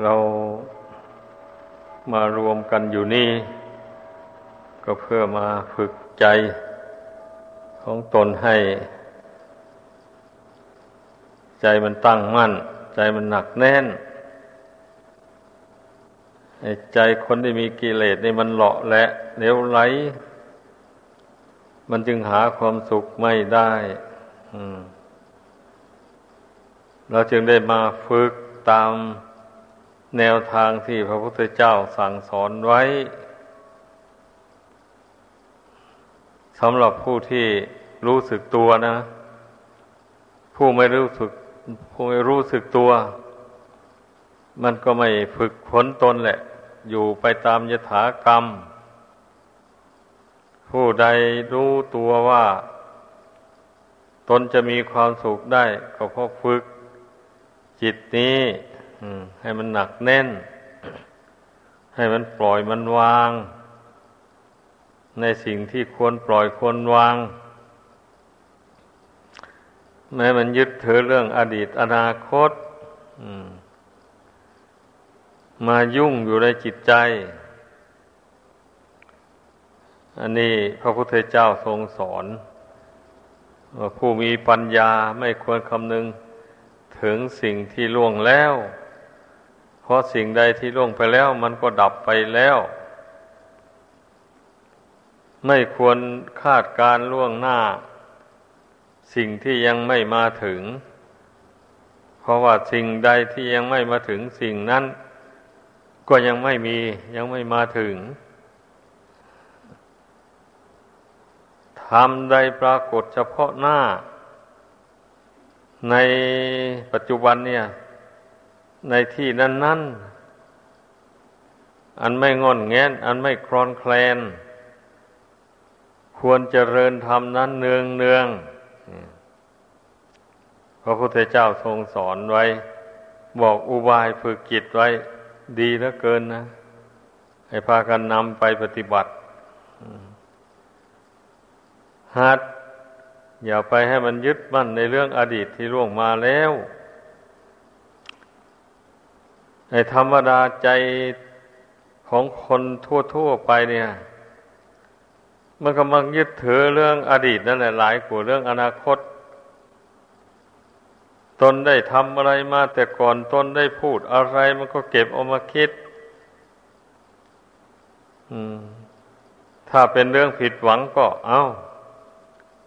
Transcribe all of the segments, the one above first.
เรามารวมกันอยู่นี่ ก็เพื่อมาฝึกใจของตนให้ ใจมันตั้งมั่น ใจมันหนักแน่นใจคนที่มีกิเลสนี่มันเลาะและเลวไหล มันจึงหาความสุขไม่ได้เราจึงได้มาฝึกตาม แนวทางที่พระพุทธเจ้าสั่งสอนไว้สำหรับผู้ที่รู้สึกตัวนะ ผู้ไม่รู้สึกผู้ไม่รู้สึกตัว มันก็ไม่ฝึกฝนตนแหละ อยู่ไปตามยถากรรม ผู้ใดรู้ตัวว่า ตนจะมีความสุขได้ ก็เพราะฝึกจิตนี้ ให้มันหนักแน่น ให้มันปล่อยมันวาง ในสิ่งที่ควรปล่อยควรวาง แม้มันยึดถือเรื่องอดีตอนาคตมายุ่งอยู่ในจิตใจ อันนี้พระพุทธเจ้าทรงสอนว่าผู้มีปัญญาไม่ควรคำนึงถึงสิ่งที่ล่วงแล้ว เพราะสิ่งใดที่ล่วงไปแล้ว มันก็ดับไปแล้ว ไม่ควรคาดการล่วงหน้า สิ่งที่ยังไม่มาถึง เพราะว่าสิ่งใดที่ยังไม่มาถึงสิ่งนั้น ก็ยังไม่มียังไม่มาถึงทำใดปรากฏเฉพาะหน้า ในปัจจุบันเนี่ย ในที่นั้น ๆ อันไม่งอนแงน อันไม่คลอนแคลน ควรเจริญธรรมนั้นเนืองเนืองพระพุทธเจ้าทรงสอนไว้ บอกอุบายฝึกจิตไว้ ดีเหลือเกินนะ ให้พากันนำไปปฏิบัติหัดอย่าไปให้มันยึดมั่นในเรื่องอดีตที่ล่วงมาแล้ว ในธรรมดาใจของคนทั่วๆไปเนี่ย มันกำลังยึดถือเรื่องอดีตนั่นแหละหลายกว่าเรื่องอนาคต ตนได้ทำอะไรมาแต่ก่อนตนได้พูดอะไรมันก็เก็บเอามาคิดถ้าเป็นเรื่องผิดหวังก็เอา้า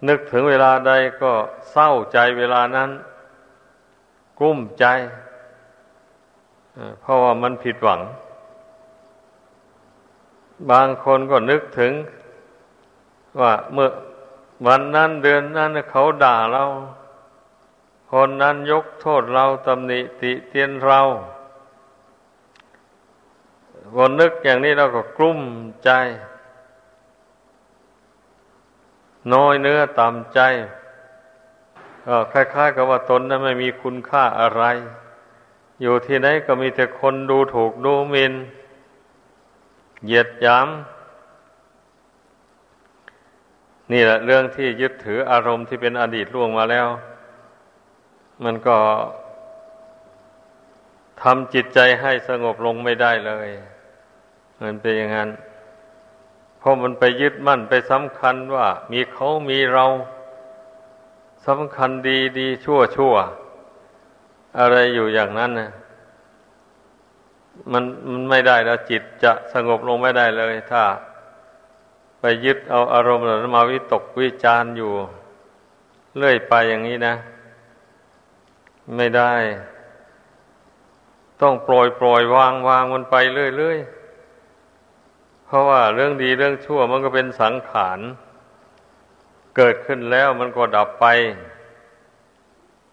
นึกถึงเวลาใดก็เศร้าใจเวลานั้น กุ้มใจ เพราะว่ามันผิดหวัง บางคนก็นึกถึง ว่าเมื่อวันนั้นเดือนนั้นเขาด่าเรา คนนั้นยกโทษเราตำหนิติเตียนเราคนนึกอย่างนี้เราก็กลุ้มใจ น้อยเนื้อต่ำใจก็คล้ายๆกับว่าตนนั้นไม่มีคุณค่าอะไร อยู่ที่ไหนก็มีแต่คนดูถูกดูหมินเหยียดหยาม นี่แหละเรื่องที่ยึดถืออารมณ์ที่เป็นอดีตล่วงมาแล้ว มันก็ทำจิตใจให้สงบลงไม่ได้เลย มันเป็นอย่างนั้นเพราะมันไปยึดมั่นไปสำคัญว่า มีเขามีเราสำคัญดีดีชั่วชั่ว อะไรอยู่อย่างนั้นนะมันมันไม่ได้แล้วจิตจะสงบลงไม่ได้เลย ถ้า ไปยึดเอาอารมณ์นั้นมาวิตกวิจารอยู่ เรื่อยไปอย่างนี้นะ ไม่ได้ ต้องปล่อยปล่อยวางวางมันไปเรื่อยๆเพราะว่าเรื่องดีเรื่องชั่วมันก็เป็นสังขารเกิดขึ้นแล้วมันก็ดับไป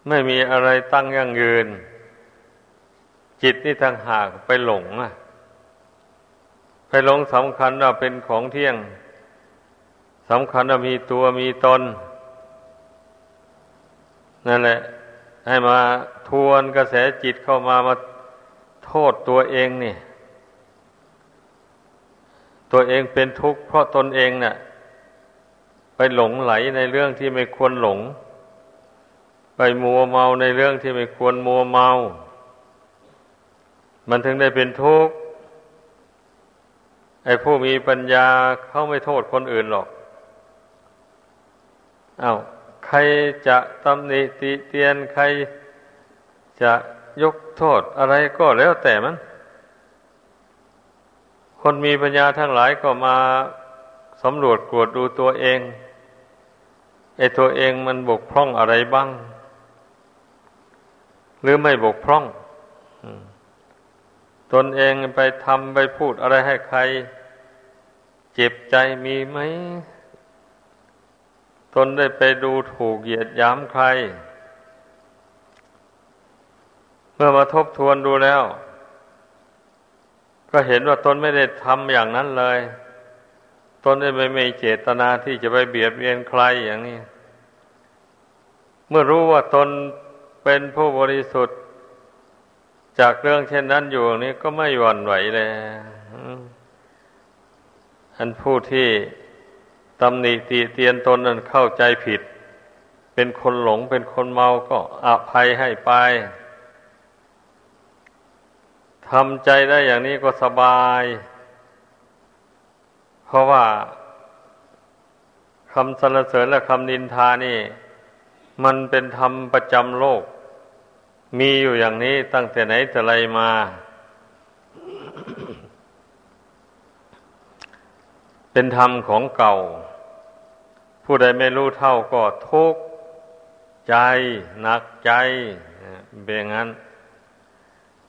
ไม่มีอะไรตั้งยั่งยืน จิตนี่ทางหากไปหลงอะ ไปหลงสำคัญว่าเป็นของเที่ยงสำคัญว่ามีตัวมีตนนั่นแหละ ให้มาทวนกระแสจิตเข้ามามาโทษตัวเองนี่ ตัวเองเป็นทุกข์เพราะตนเองเนะ่ะ ไปหลงไหลในเรื่องที่ไม่ควรหลง มัวเมาในเรื่องที่ไม่ควรมัวเมา มันถึงได้เป็นทุกข์ไอ้ผู้มีปัญญาเขาไม่โทษคนอื่นหรอกอา้าวใครจะตำหนิติเตียนใครจะยกโทษอะไรก็แล้วแต่มัน คนมีปัญญาทั้งหลายก็มาสำรวจกวดดูตัวเองไอ้ตัวเองมันบกพร่องอะไรบ้าง หรือไม่บกพร่องตนเองไปทำไปพูดอะไรให้ใคร เจ็บใจมีไหม ตนได้ไปดูถูกเหยียดย้ำใคร เมื่อมาทบทวนดูแล้ว ก็เห็นว่าตนไม่ได้ทำอย่างนั้นเลย ตนได้ไม่มีเจตนาที่จะไปเบียดเบียนใครอย่างนี้ เมื่อรู้ว่าตน เป็นผู้บริสุทธิ์ จากเรื่องเช่นนั้นอยู่นี้ก็ไม่หวั่นไหวเลยอันผู้ที่ตำหนิตีเตียนตนนั้นเข้าใจผิด เป็นคนหลงเป็นคนเมาก็อภัยให้ไปทำใจได้อย่างนี้ก็สบาย เพราะว่าคำสรรเสริญและคำนินทานี่ มันเป็นธรรมประจำโลก มีอยู่อย่างนี้ตั้งแต่ไหนแต่ไรมา เป็นธรรมของเก่า ผู้ใดไม่รู้เท่าก็ทุกข์ใจหนักใจเป็นอย่างนั้น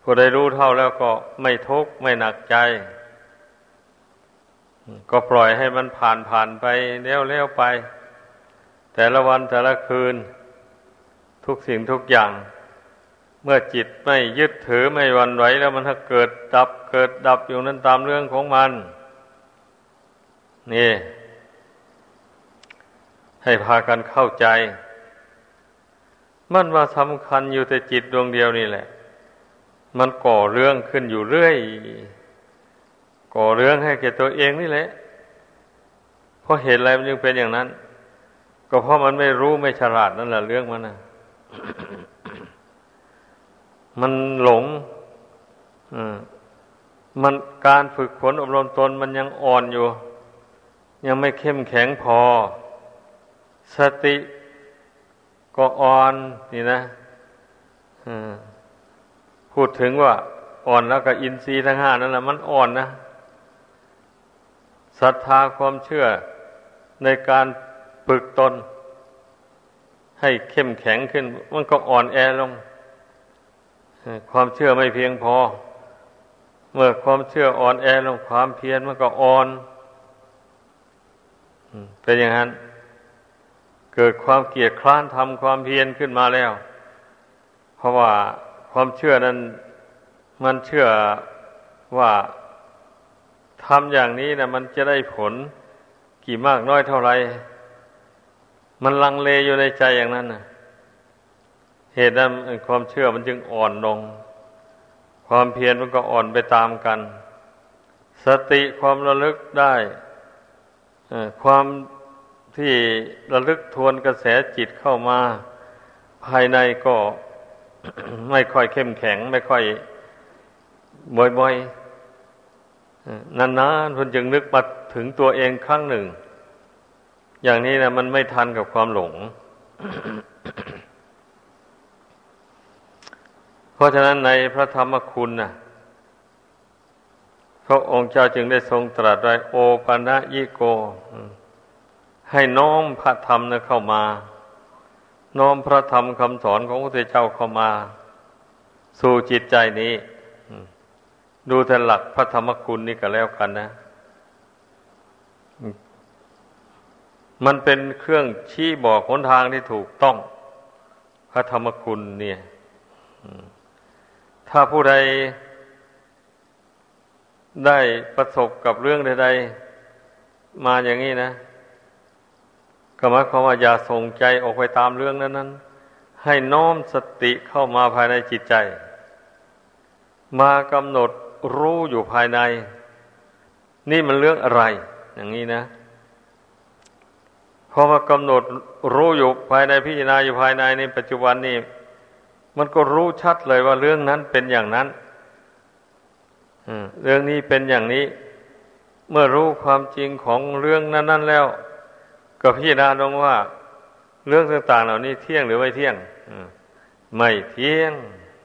ผู้ใดรู้เท่าแล้วก็ไม่ทุกข์ไม่หนักใจ ก็ปล่อยให้มันผ่านผ่านไปเลี้ยวเลี้ยวไป แต่ละวันแต่ละคืน ทุกสิ่งทุกอย่าง เมื่อจิตไม่ยึดถือไม่วันไหวแล้วมันถ้าเกิดดับเกิดดับอยู่นั้นตามเรื่องของมัน นี่ ให้พากันเข้าใจ มันว่าสำคัญอยู่แต่จิตดวงเดียวนี่แหละ มันก่อเรื่องขึ้นอยู่เรื่อย ก่อเรื่องให้แก่ตัวเองนี่แหละเพราะเหตุอะไรมันจึงเป็นอย่างนั้น ก็เพราะมันไม่รู้ไม่ฉลาดนั่นแหละเรื่องมันนะ มันหลงมันการฝึกฝนอบรมตนมันยังอ่อนอยู่ ยังไม่เข้มแข็งพอ สติก็อ่อนนี่นะพูดถึงว่า อ่อนแล้วกับอินทรีย์ทั้งห้านั่นแหละมันอ่อนนะศรัทธาความเชื่อในการฝึกตน ให้เข้มแข็งขึ้น มันก็อ่อนแอลง ความเชื่อไม่เพียงพอ เมื่อความเชื่ออ่อนแอลงความเพียรมันก็อ่อนเป็นอย่างนั้น เกิดความเกียดคร้านทำความเพียรขึ้นมาแล้ว เพราะว่าความเชื่อนั้น มันเชื่อว่าทำอย่างนี้นะมันจะได้ผลกี่มากน้อยเท่าไหร่มันลังเลอยู่ในใจอย่างนั้นนะ เหตุนั้นความเชื่อมันจึงอ่อนลง ความเพียรมันก็อ่อนไปตามกัน สติความระลึกได้ความที่ระลึกทวนกระแสจิตเข้ามา ภายในก็ไม่ค่อยเข้มแข็ง ไม่ค่อยบ่อยๆนานๆเพิ่นจึงนึกมาถึงตัวเองครั้งหนึ่ง อย่างนี้นะมันไม่ทันกับความหลงเพ ราะฉะนั้นในพระธรรมคุณนะพระองค์เจ้าจึงได้ทรงตรัสไว้โอปัญญิโก ให้น้อมพระธรรมนะเข้ามา น้อมพระธรรมคำสอนของพระเจ้าเข้ามา สู่จิตใจนี้ดูแต่หลักพระธรรมคุณนี่ก็แล้วกันนะ มันเป็นเครื่องชี้บอกหนทางที่ถูกต้อง พระธรรมคุณเนี่ย ถ้าผู้ใดได้ประสบกับเรื่องใดๆ มาอย่างนี้นะก็หมายความว่าอย่าส่งใจออกไปตามเรื่องนั้นนั้นให้น้อมสติเข้ามาภายในจิตใจ มากำหนดรู้อยู่ภายใน นี่มันเรื่องอะไร อย่างนี้นะพอมากำหนดรู้อยู่ภายในพิจารณาอยู่ภายในในปัจจุบันนี้ มันก็รู้ชัดเลยว่าเรื่องนั้นเป็นอย่างนั้นเรื่องนี้เป็นอย่างนี้ เมื่อรู้ความจริงของเรื่องนั้น ๆ แล้ว ก็พิจารณาลงว่า เรื่องต่าง ๆ เหล่านี้เที่ยงหรือไม่เที่ยงไม่เที่ยง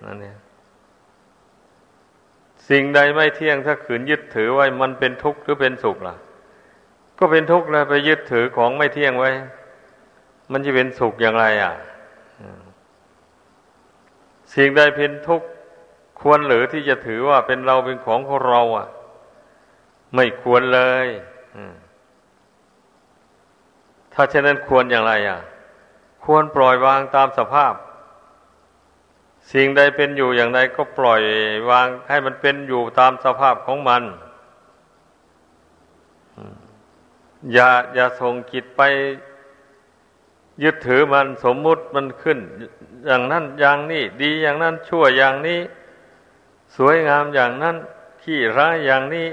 นั่นเองสิ่งใดไม่เที่ยงถ้าขืนยึดถือไว้มันเป็นทุกข์หรือเป็นสุขล่ะ ก็เป็นทุกข์แล้วไปยึดถือของไม่เที่ยงไว้ มันจะเป็นสุขอย่างไร อะ สิ่งใดเป็นทุกข์ควรหรือที่จะถือว่าเป็นเราเป็นของของเรา อะ ไม่ควรเลยถ้าเช่นนั้นควรอย่างไร อะ ควรปล่อยวางตามสภาพ สิ่งใดเป็นอยู่อย่างไรก็ปล่อยวางให้มันเป็นอยู่ตามสภาพของมันอย่าอย่าส่งจิตไป ยึดถือมันสมมุติมันขึ้น อย่างนั้นอย่างนี้ ดีอย่างนั้นชั่วอย่างนี้ สวยงามอย่างนั้น ขี้ร้ายอย่างนี้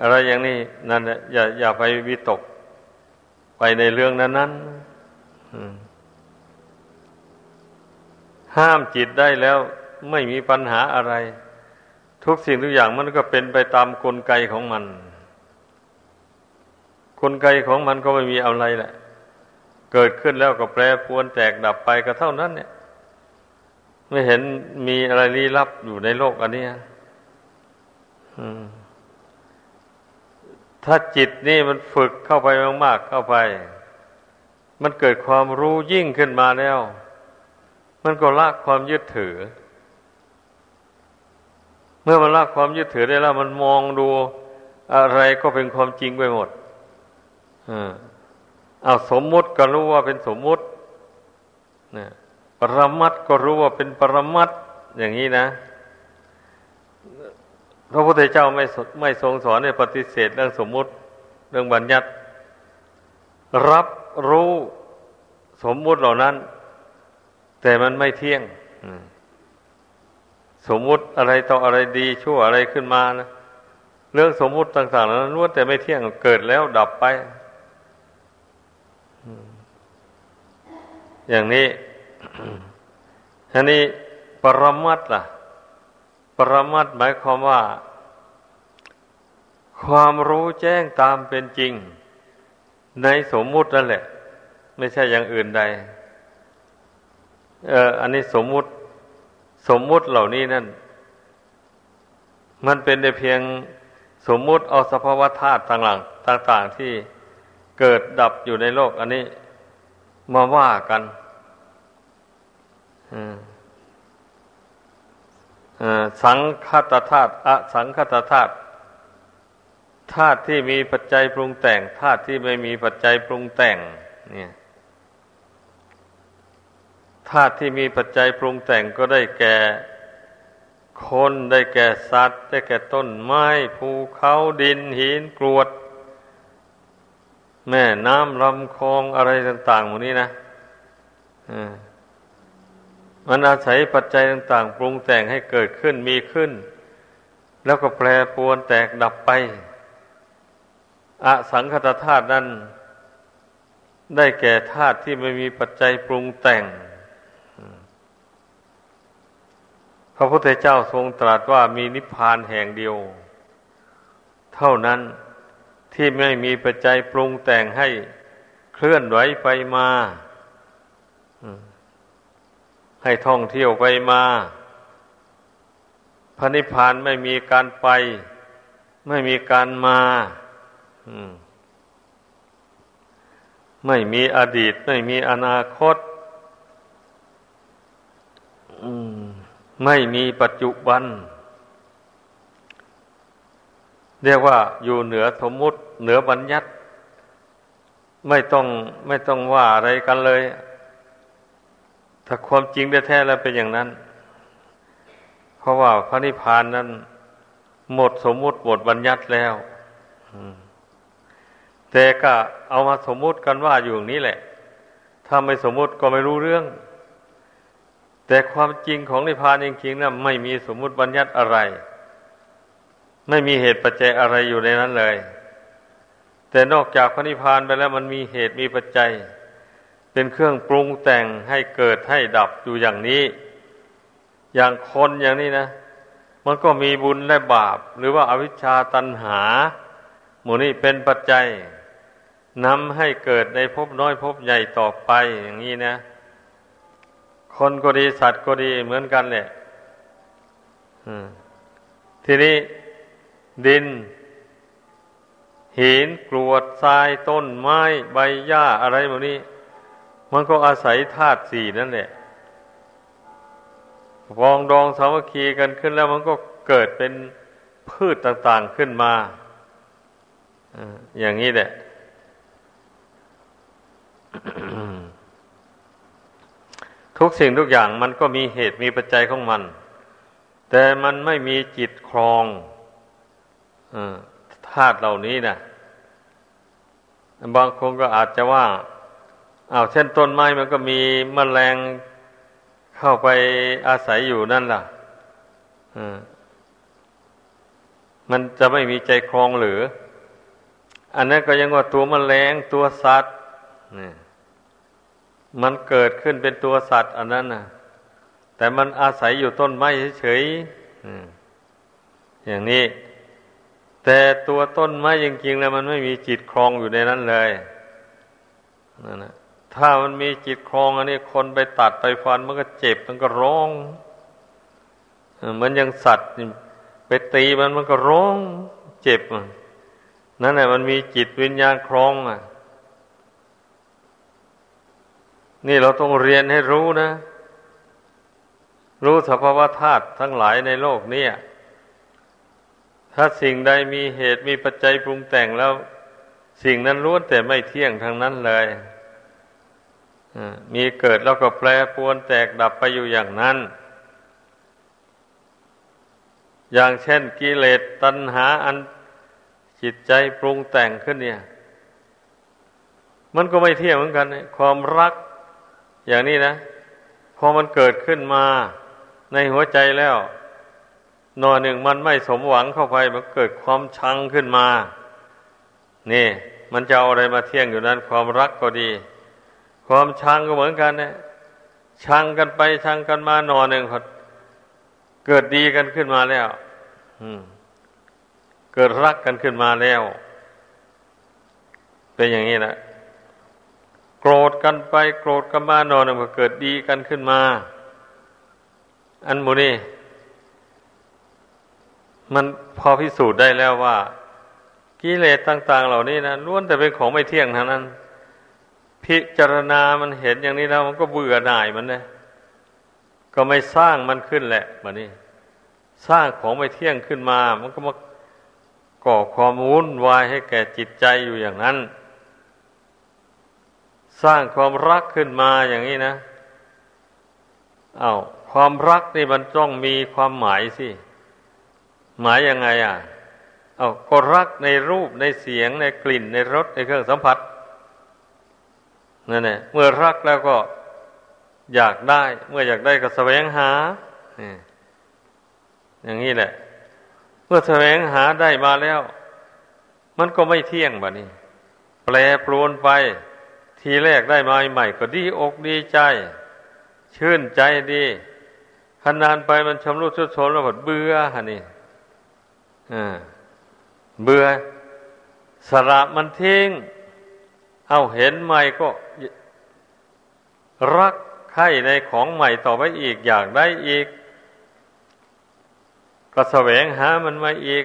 อะไรอย่างนี้นั่นอย่าอย่าไปวิตก ไปในเรื่องนั้นนั้นห้ามจิตได้แล้วไม่มีปัญหาอะไร ทุกสิ่งทุกอย่างมันก็เป็นไปตามกลไกของมัน กลไกของมันก็ไม่มีอะไรแหละ เกิดขึ้นแล้วก็แปรปวนแตกดับไปก็เท่านั้น เนี่ย ไม่เห็นมีอะไรลี้ลับอยู่ในโลกอันนี้ถ้าจิตนี่มันฝึกเข้าไปมากๆเข้าไป มันเกิดความรู้ยิ่งขึ้นมาแล้ว มันก็ละความยึดถือ เมื่อมันละความยึดถือได้แล้ว มันมองดูอะไรก็เป็นความจริงไปหมดอ เอาสมมุติก็รู้ว่าเป็นสมมุตินะปรมัตก็รู้ว่าเป็นปรมัตอย่างนี้นะ พระพุทธเจ้าไม่ไม่ทรงสอนในปฏิเสธเรื่องสมมุติ เรื่องบัญญัติ รับรู้สมมุติเหล่านั้น แต่มันไม่เที่ยงสมมุติอะไรต่ออะไรดีชั่วอะไรขึ้นมานะเรื่องสมมุติต่างๆนั้นล้วนแต่ไม่เที่ยงเกิดแล้วดับไป อย่างนี้อันนี้ปรมัตล่ะ ปรมัตหมายความว่า ความรู้แจ้งตามเป็นจริง ในสมมุตินั่นแหละ ไม่ใช่อย่างอื่นใด เออ อันนี้สมมุติ สมมุติเหล่านี้นั่น มันเป็นในเพียงสมมุติเอาสภาวธาตุต่างๆต่างๆที่ เกิดดับอยู่ในโลกอันนี้มาว่ากันสังคตธาตุอสังคตธาตุธาตุที่มีปัจจัยปรุงแต่งธาตุที่ไม่มีปัจจัยปรุงแต่ง เนี่ยธาตุที่มีปัจจัยปรุงแต่งก็ได้แก่คนได้แก่สัตว์ ได้แก่ต้นไม้ภูเขาดินหินกรวด แม่น้ำลำคลองอะไรต่างๆหมดนี้นะมันอาศัยปัจจัยต่าง ๆ ปรุงแต่งให้เกิดขึ้นมีขึ้น แล้วก็แปรปวนแตกดับไป อสังคตธาตุนั้น ได้แก่ธาตุที่ไม่มีปัจจัยปรุงแต่ง พระพุทธเจ้าทรงตรัสว่ามีนิพพานแห่งเดียว เท่านั้น ที่ไม่มีปัจจัยปรุงแต่งให้เคลื่อนไหวไปมาให้ท่องเที่ยวไปมาพระนิพพานไม่มีการไป ไม่มีการมาไม่มีอดีต ไม่มีอนาคตไม่มีปัจจุบัน เรียกว่าอยู่เหนือสมมุติ เหนือบัญญัติ ไม่ต้องไม่ต้องว่าอะไรกันเลย ถ้าความจริงแท้ๆแล้วเป็นอย่างนั้น เพราะว่าพระนิพพานนั้น หมดสมมุติหมดบัญญัติแล้วแต่ก็เอามาสมมุติกันว่าอยู่อย่างนี้แหละ ถ้าไม่สมมุติก็ไม่รู้เรื่อง แต่ความจริงของนิพพานจริงๆนะไม่มีสมมุติบัญญัติอะไร ไม่มีเหตุปัจจัยอะไรอยู่ในนั้นเลย แต่นอกจากพระนิพพานไปแล้วมันมีเหตุมีปัจจัย เป็นเครื่องปรุงแต่งให้เกิดให้ดับอยู่อย่างนี้ อย่างคนอย่างนี้นะ มันก็มีบุญและบาป หรือว่าอาวิชชาตันหา หมู่นี้เป็นปัจจัยนำให้เกิดในภพน้อยภพใหญ่ต่อไปอย่างนี้นะ คนก็ดีสัตว์ก็ดีเหมือนกันแหละทีนี้ดิน หินกรวดทรายต้นไม้ใบหญ้าอะไรพวกนี้ มันก็อาศัยธาตุสี่นั่นแหละวองดองสามัคคีกันขึ้นแล้วมันก็เกิดเป็นพืชต่างๆขึ้นมาอย่างนี้แหละทุกสิ่งทุกอย่างมันก็มีเหตุมีปัจจัยของมัน แต่มันไม่มีจิตครองธาตุเหล่านี้นะ บางคนก็อาจจะว่าเอาเช่นต้นไม้มันก็มีมแมลงเข้าไปอาศัยอยู่นั่นล่ะมันจะไม่มีใจครองหรือ อันนั้นก็ยังว่าตัวมแมลงตัวสัตว์นี่มันเกิดขึ้นเป็นตัวสัตว์ อันนั้นนะแต่มันอาศัยอยู่ต้นไม้เฉยๆอย่างนี้ แต่ตัวต้นไม้จริงๆแล้วมันไม่มีจิตครองอยู่ในนั้นเลยนั่นนะถ้ามันมีจิตครองอันนี้คนไปตัดไปฟันมันก็เจ็บมันก็ร้องเหมือนอย่างสัตว์ไปตีมันมันก็ร้องเจ็บนั่นแหละมันมีจิตวิญญาณครองอะ นี่เราต้องเรียนให้รู้นะ รู้สภาวะธาตุทั้งหลายในโลกนี้ ถ้าสิ่งใดมีเหตุมีปัจจัยปรุงแต่งแล้ว สิ่งนั้นล้วนแต่ไม่เที่ยงทางนั้นเลยมีเกิดแล้วก็แปรปวนแตกดับไปอยู่อย่างนั้น อย่างเช่นกิเลสตัณหาอันจิตใจปรุงแต่งขึ้นเนี่ย มันก็ไม่เที่ยงเหมือนกัน ความรักอย่างนี้นะ พอมันเกิดขึ้นมาในหัวใจแล้ว นอหนึ่งมันไม่สมหวังเข้าไปมันเกิดความชังขึ้นมา นี่ มันจะเอาอะไรมาเที่ยงอยู่นั้น ความรักก็ดี ความชังก็เหมือนกันเนี่ยชังกันไปชังกันมานอนหนึ่งพอเกิดดีกันขึ้นมาแล้วเกิดรักกันขึ้นมาแล้ว เป็นอย่างนี้นะโกรธกันไป โกรธกันมานอนหนึ่งพอเกิดดีกันขึ้นมา อันมูนี่ มันพอพิสูจน์ได้แล้วว่า กิเลสต่าง ๆ เหล่านี้นะล้วนแต่เป็นของไม่เที่ยงทั้งนั้น พิจารณามันเห็นอย่างนี้แล้วมันก็เบื่อหน่ายมันเลยก็ไม่สร้างมันขึ้นแหละแบบนี้ สร้างของไม่เที่ยงขึ้นมา มันก็มาก่อความวุ่นวายให้แก่จิตใจอยู่อย่างนั้น สร้างความรักขึ้นมาอย่างนี้นะเอา้าความรักนี่มันต้องมีความหมายสิ หมายยังไงอะ เอาก็รักในรูปในเสียงในกลิ่นในรสในเครื่องสัมผัสนั่นแหละเมื่อรักแล้วก็อยากได้ เมื่ออยากได้ก็แสวงหาอย่างนี้แหละ เมื่อแสวงหาได้มาแล้ว มันก็ไม่เที่ยงแบบนี้แปรปรวนไป ทีแรกได้มาใหม่ก็ดีอกดีใจ ชื่นใจดีขนานไปมันชำรุดชุดโทมแล้วหมดเบื่อฮะนี่ เบื่อสระมันทิ้ง เอาเห็นใหม่ก็ รักใครในของใหม่ต่อไปอีกอยากได้อีก ก็แสวงหามันมาอีก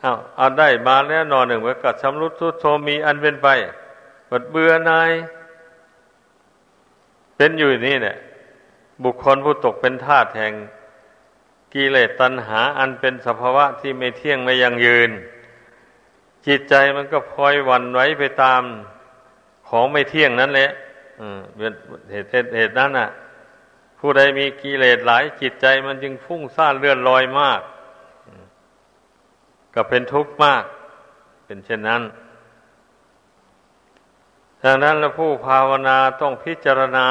เอาเอาได้มาแล้วนอนหนึ่งมันก็ชำรุดทุดโทมมีอันเป็นไปหมดเบื่อนาย เป็นอยู่นี่เนี่ยบุคคลผู้ตกเป็นทาสแห่ง กิเลสตัณหาอันเป็นสภาวะที่ไม่เที่ยงไม่ยังยืน จิตใจมันก็พลอยวันไหวไปตามของไม่เที่ยงนั้นแหละเหตุเหตุนั้นอะ ผู้ใดมีกิเลสหลายจิตใจมันจึงฟุ้งซ่านเลื่อนลอยมาก ก็เป็นทุกข์มาก เป็นเช่นนั้นดังนั้นแล้วผู้ภาวนาต้องพิจารณา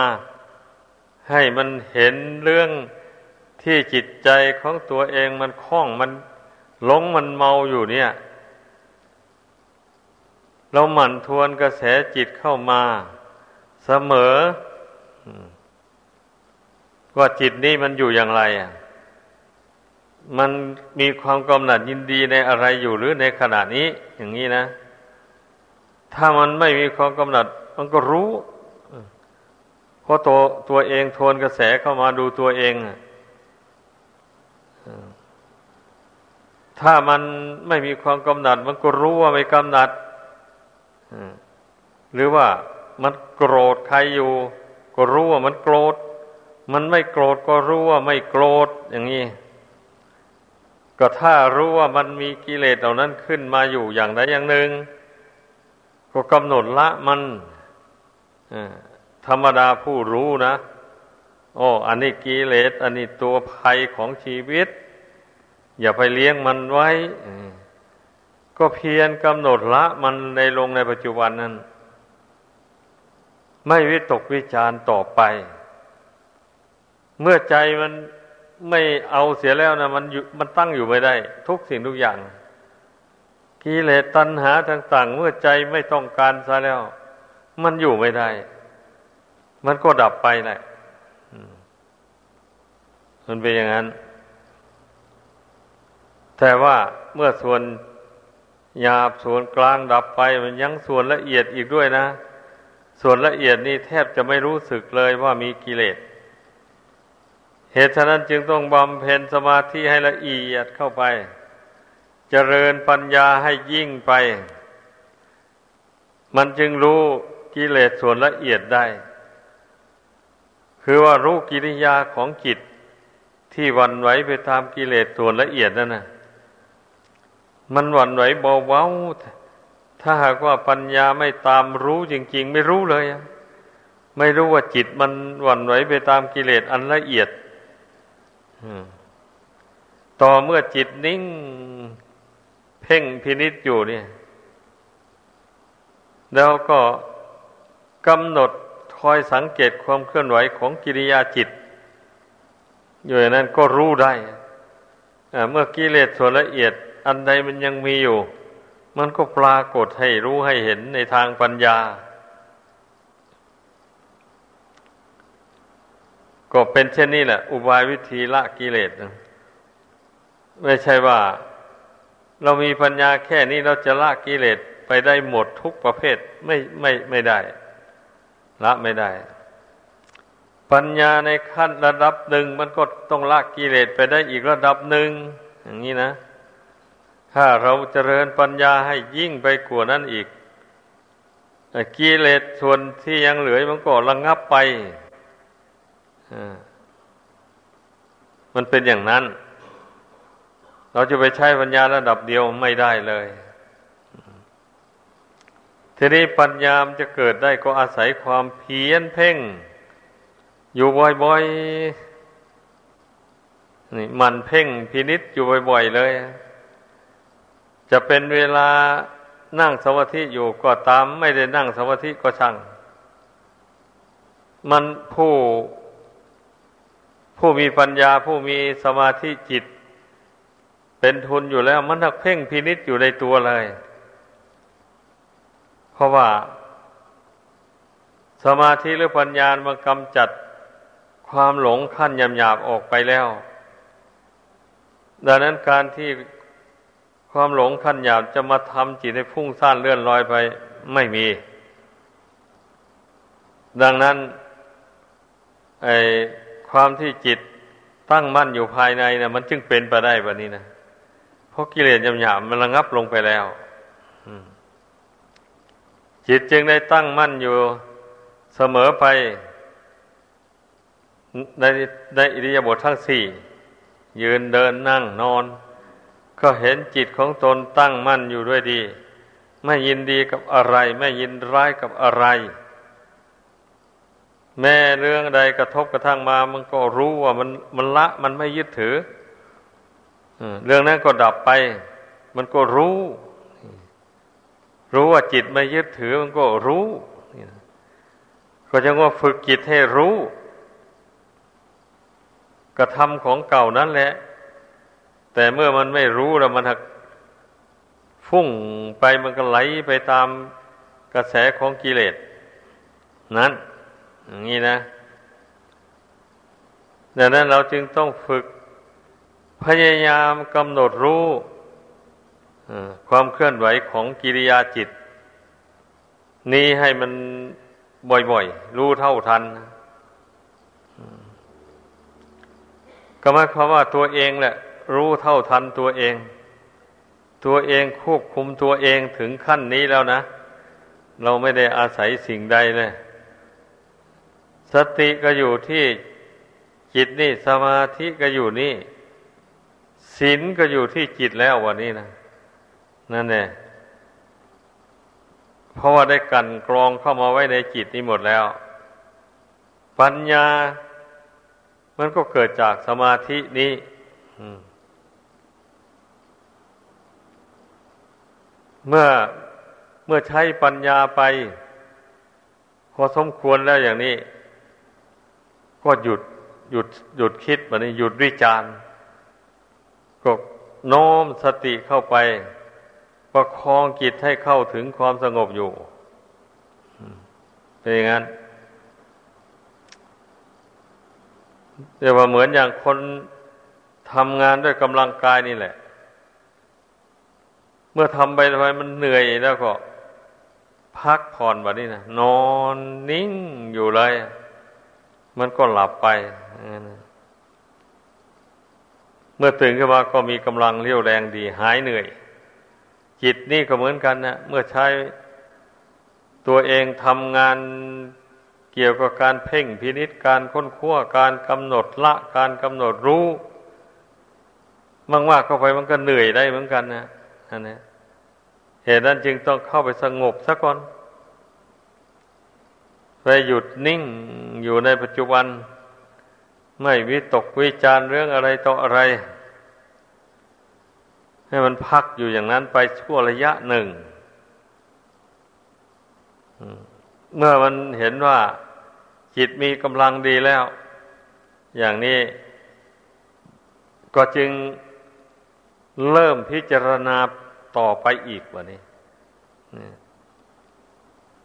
ให้มันเห็นเรื่อง ที่จิตใจของตัวเองมันคล้องมันหลงมันเมาอยู่เนี่ย เราหมั่นทวนกระแสจิตเข้ามาเสมอว่าจิตนี้มันอยู่อย่างไรอะมันมีความกำหนัดยินดีในอะไรอยู่หรือในขณะนี้ อย่างนี้นะ ถ้ามันไม่มีความกำหนัด มันก็รู้เพราะตัวตัวเองทวนกระแสเข้ามาดูตัวเอง ถ้ามันไม่มีความกำหนัด มันก็รู้ว่าไม่กำหนัดหรือว่ามันโกรธใครอยู่ ก็รู้ว่ามันโกรธ มันไม่โกรธก็รู้ว่าไม่โกรธอย่างนี้ ก็ถ้ารู้ว่ามันมีกิเลสเหล่านั้นขึ้นมาอยู่อย่างใดอย่างหนึ่ง ก็กำหนดละมันธรรมดาผู้รู้นะ โอ้ อันนี้กิเลส อันนี้ตัวภัยของชีวิต อย่าไปเลี้ยงมันไว้ ก็เพียรกำหนดละมันในลงในปัจจุบันนั้น ไม่วิตกวิจารต่อไป เมื่อใจมันไม่เอาเสียแล้วนะมันอยู่มันตั้งอยู่ไม่ได้ ทุกสิ่งทุกอย่างกิเลสตัณหาต่าง ๆ เมื่อใจไม่ต้องการซะแล้ว มันอยู่ไม่ได้ มันก็ดับไปแหละ มันเป็นอย่างนั้น แต่ว่าเมื่อส่วนหยาบส่วนกลางดับไป มันยังส่วนละเอียดอีกด้วยนะ ส่วนละเอียดนี่แทบจะไม่รู้สึกเลยว่ามีกิเลสเหตุฉะนั้นจึงต้องบำเพ็ญสมาธิให้ละเอียดเข้าไป เจริญปัญญาให้ยิ่งไป มันจึงรู้กิเลสส่วนละเอียดได้ คือว่ารู้กิริยาของจิต ที่วันไหวไปตามกิเลสส่วนละเอียดนั่นนะมันวันไหวเบาๆถ้าหากว่าปัญญาไม่ตามรู้จริง ๆ ไม่รู้เลย ไม่รู้ว่าจิตมันวันไหวไปตามกิเลสอันละเอียดต่อเมื่อจิตนิ่ง เพ่งพินิษอยู่เนี่ย แล้วก็กำหนดคอยสังเกตความเคลื่อนไหวของกิริยาจิต อยู่อย่างนั้นก็รู้ได้เมื่อกิเลสส่วนละเอียด อันใดมันยังมีอยู่ มันก็ปรากฏให้รู้ให้เห็นในทางปัญญา ก็เป็นเช่นนี้แหละ อุบายวิธีละกิเลสไม่ใช่ว่า เรามีปัญญาแค่นี้เราจะละกิเลสไปได้หมดทุกประเภทไม่ไม่ไม่ได้ ละไม่ได้ ปัญญาในขั้นระดับหนึ่งมันก็ต้องละกิเลสไปได้อีกระดับหนึ่งอย่างนี้นะ ถ้าเราเจริญปัญญาให้ยิ่งไปกว่านั้นอีกกิเลสส่วนที่ยังเหลือมันก็ระงงับไปมันเป็นอย่างนั้น เราจะไปใช้ปัญญาระดับเดียวไม่ได้เลยทีนี้ปัญญามจะเกิดได้ก็อาศัยความเพียรเพ่ง อยู่บ่อยๆนี่มันเพ่งพินิษอยู่บ่อย ๆ เลย จะเป็นเวลานั่งสมาธิอยู่ก็ตาม ไม่ได้นั่งสมาธิก็ช่าง มันผู้ผู้มีปัญญาผู้มีสมาธิจิต เป็นทุนอยู่แล้ว มันทักเพ่งพินิษอยู่ในตัวเลย เพราะว่า สมาธิหรือปัญญามันกำจัด ความหลงขั้นยำหยาบออกไปแล้ว ดังนั้นการที่ความหลงขั้นหยาบจะมาทำจิตให้พุ่งซ่านเลื่อนลอยไปไม่มี ดังนั้นไอความที่จิตตั้งมั่นอยู่ภายในนะมันจึงเป็นไปได้แบบนี้นะเพราะกิเลสหยาบมันระงับลงไปแล้วจิตจึงได้ตั้งมั่นอยู่เสมอไป ในในอิริยาบถททั้งสี่ ยืนเดินนั่งนอน ก็เห็นจิตของตนตั้งมั่นอยู่ด้วยดี ไม่ยินดีกับอะไร ไม่ยินร้ายกับอะไร แม่เรื่องใดกระทบกระทั่งมา มันก็รู้ว่ามันมันละ มันไม่ยึดถือเรื่องนั้นก็ดับไป มันก็รู้ รู้ว่าจิตไม่ยึดถือมันก็รู้ก็จะว่าฝึกจิตให้รู้ กระทำของเก่านั้นแหละ แต่เมื่อมันไม่รู้แล้วมันหักฟุ้งไปมันก็ไหลไปตามกระแสของกิเลสนั้น อย่างนี้นะดังนั้นเราจึงต้องฝึกพยายามกำหนดรู้ความเคลื่อนไหวของกิริยาจิต นี้ให้มันบ่อยๆ รู้เท่าทัน ก็หมายความว่าตัวเองแหละ รู้เท่าทันตัวเอง ตัวเองควบคุมตัวเองถึงขั้นนี้แล้วนะ เราไม่ได้อาศัยสิ่งใดเลย สติก็อยู่ที่จิตนี่สมาธิก็อยู่นี่ศีลก็อยู่ที่จิตแล้ววันนี้นะนั่นแหละเพราะว่าได้กันกรองเข้ามาไว้ในจิตนี้หมดแล้ว ปัญญา มันก็เกิดจากสมาธินี้เมื่อเมื่อใช้ปัญญาไป พอสมควรแล้วอย่างนี้ ก็หยุดหยุดหยุดคิดแบบนี้หยุดวิจารณ์ก็โน้มสติเข้าไป ประคองจิตให้เข้าถึงความสงบอยู่เป็นอย่างนั้น เรียกว่าเหมือนอย่างคนทำงานด้วยกำลังกายนี่แหละ เมื่อทำไปทำไมมันเหนื่อยแล้วก็ พักผ่อนแบบนี้นะนอนนิ่งอยู่เลย มันก็หลับไป เมื่อตื่นขึ้นมาก็มีกำลังเรี่ยวแรงดี หายเหนื่อย จิตนี่ก็เหมือนกันนะเมื่อใช้ตัวเองทำงาน เกี่ยวกับการเพ่งพินิษการค้นคว้าการกำหนดละ การกำหนดรู้มากๆเข้าไปมันก็เหนื่อยได้เหมือนกันนะอันนี้เหตุนั้นจึงต้องเข้าไปสงบซะก่อนไปหยุดนิ่งอยู่ในปัจจุบัน ไม่วิตกวิจารเรื่องอะไรต่ออะไร ให้มันพักอยู่อย่างนั้นไปชั่วระยะหนึ่ง เมื่อมันเห็นว่าจิตมีกำลังดีแล้ว อย่างนี้ ก็จึงเริ่มพิจารณาต่อไปอีกว่านี้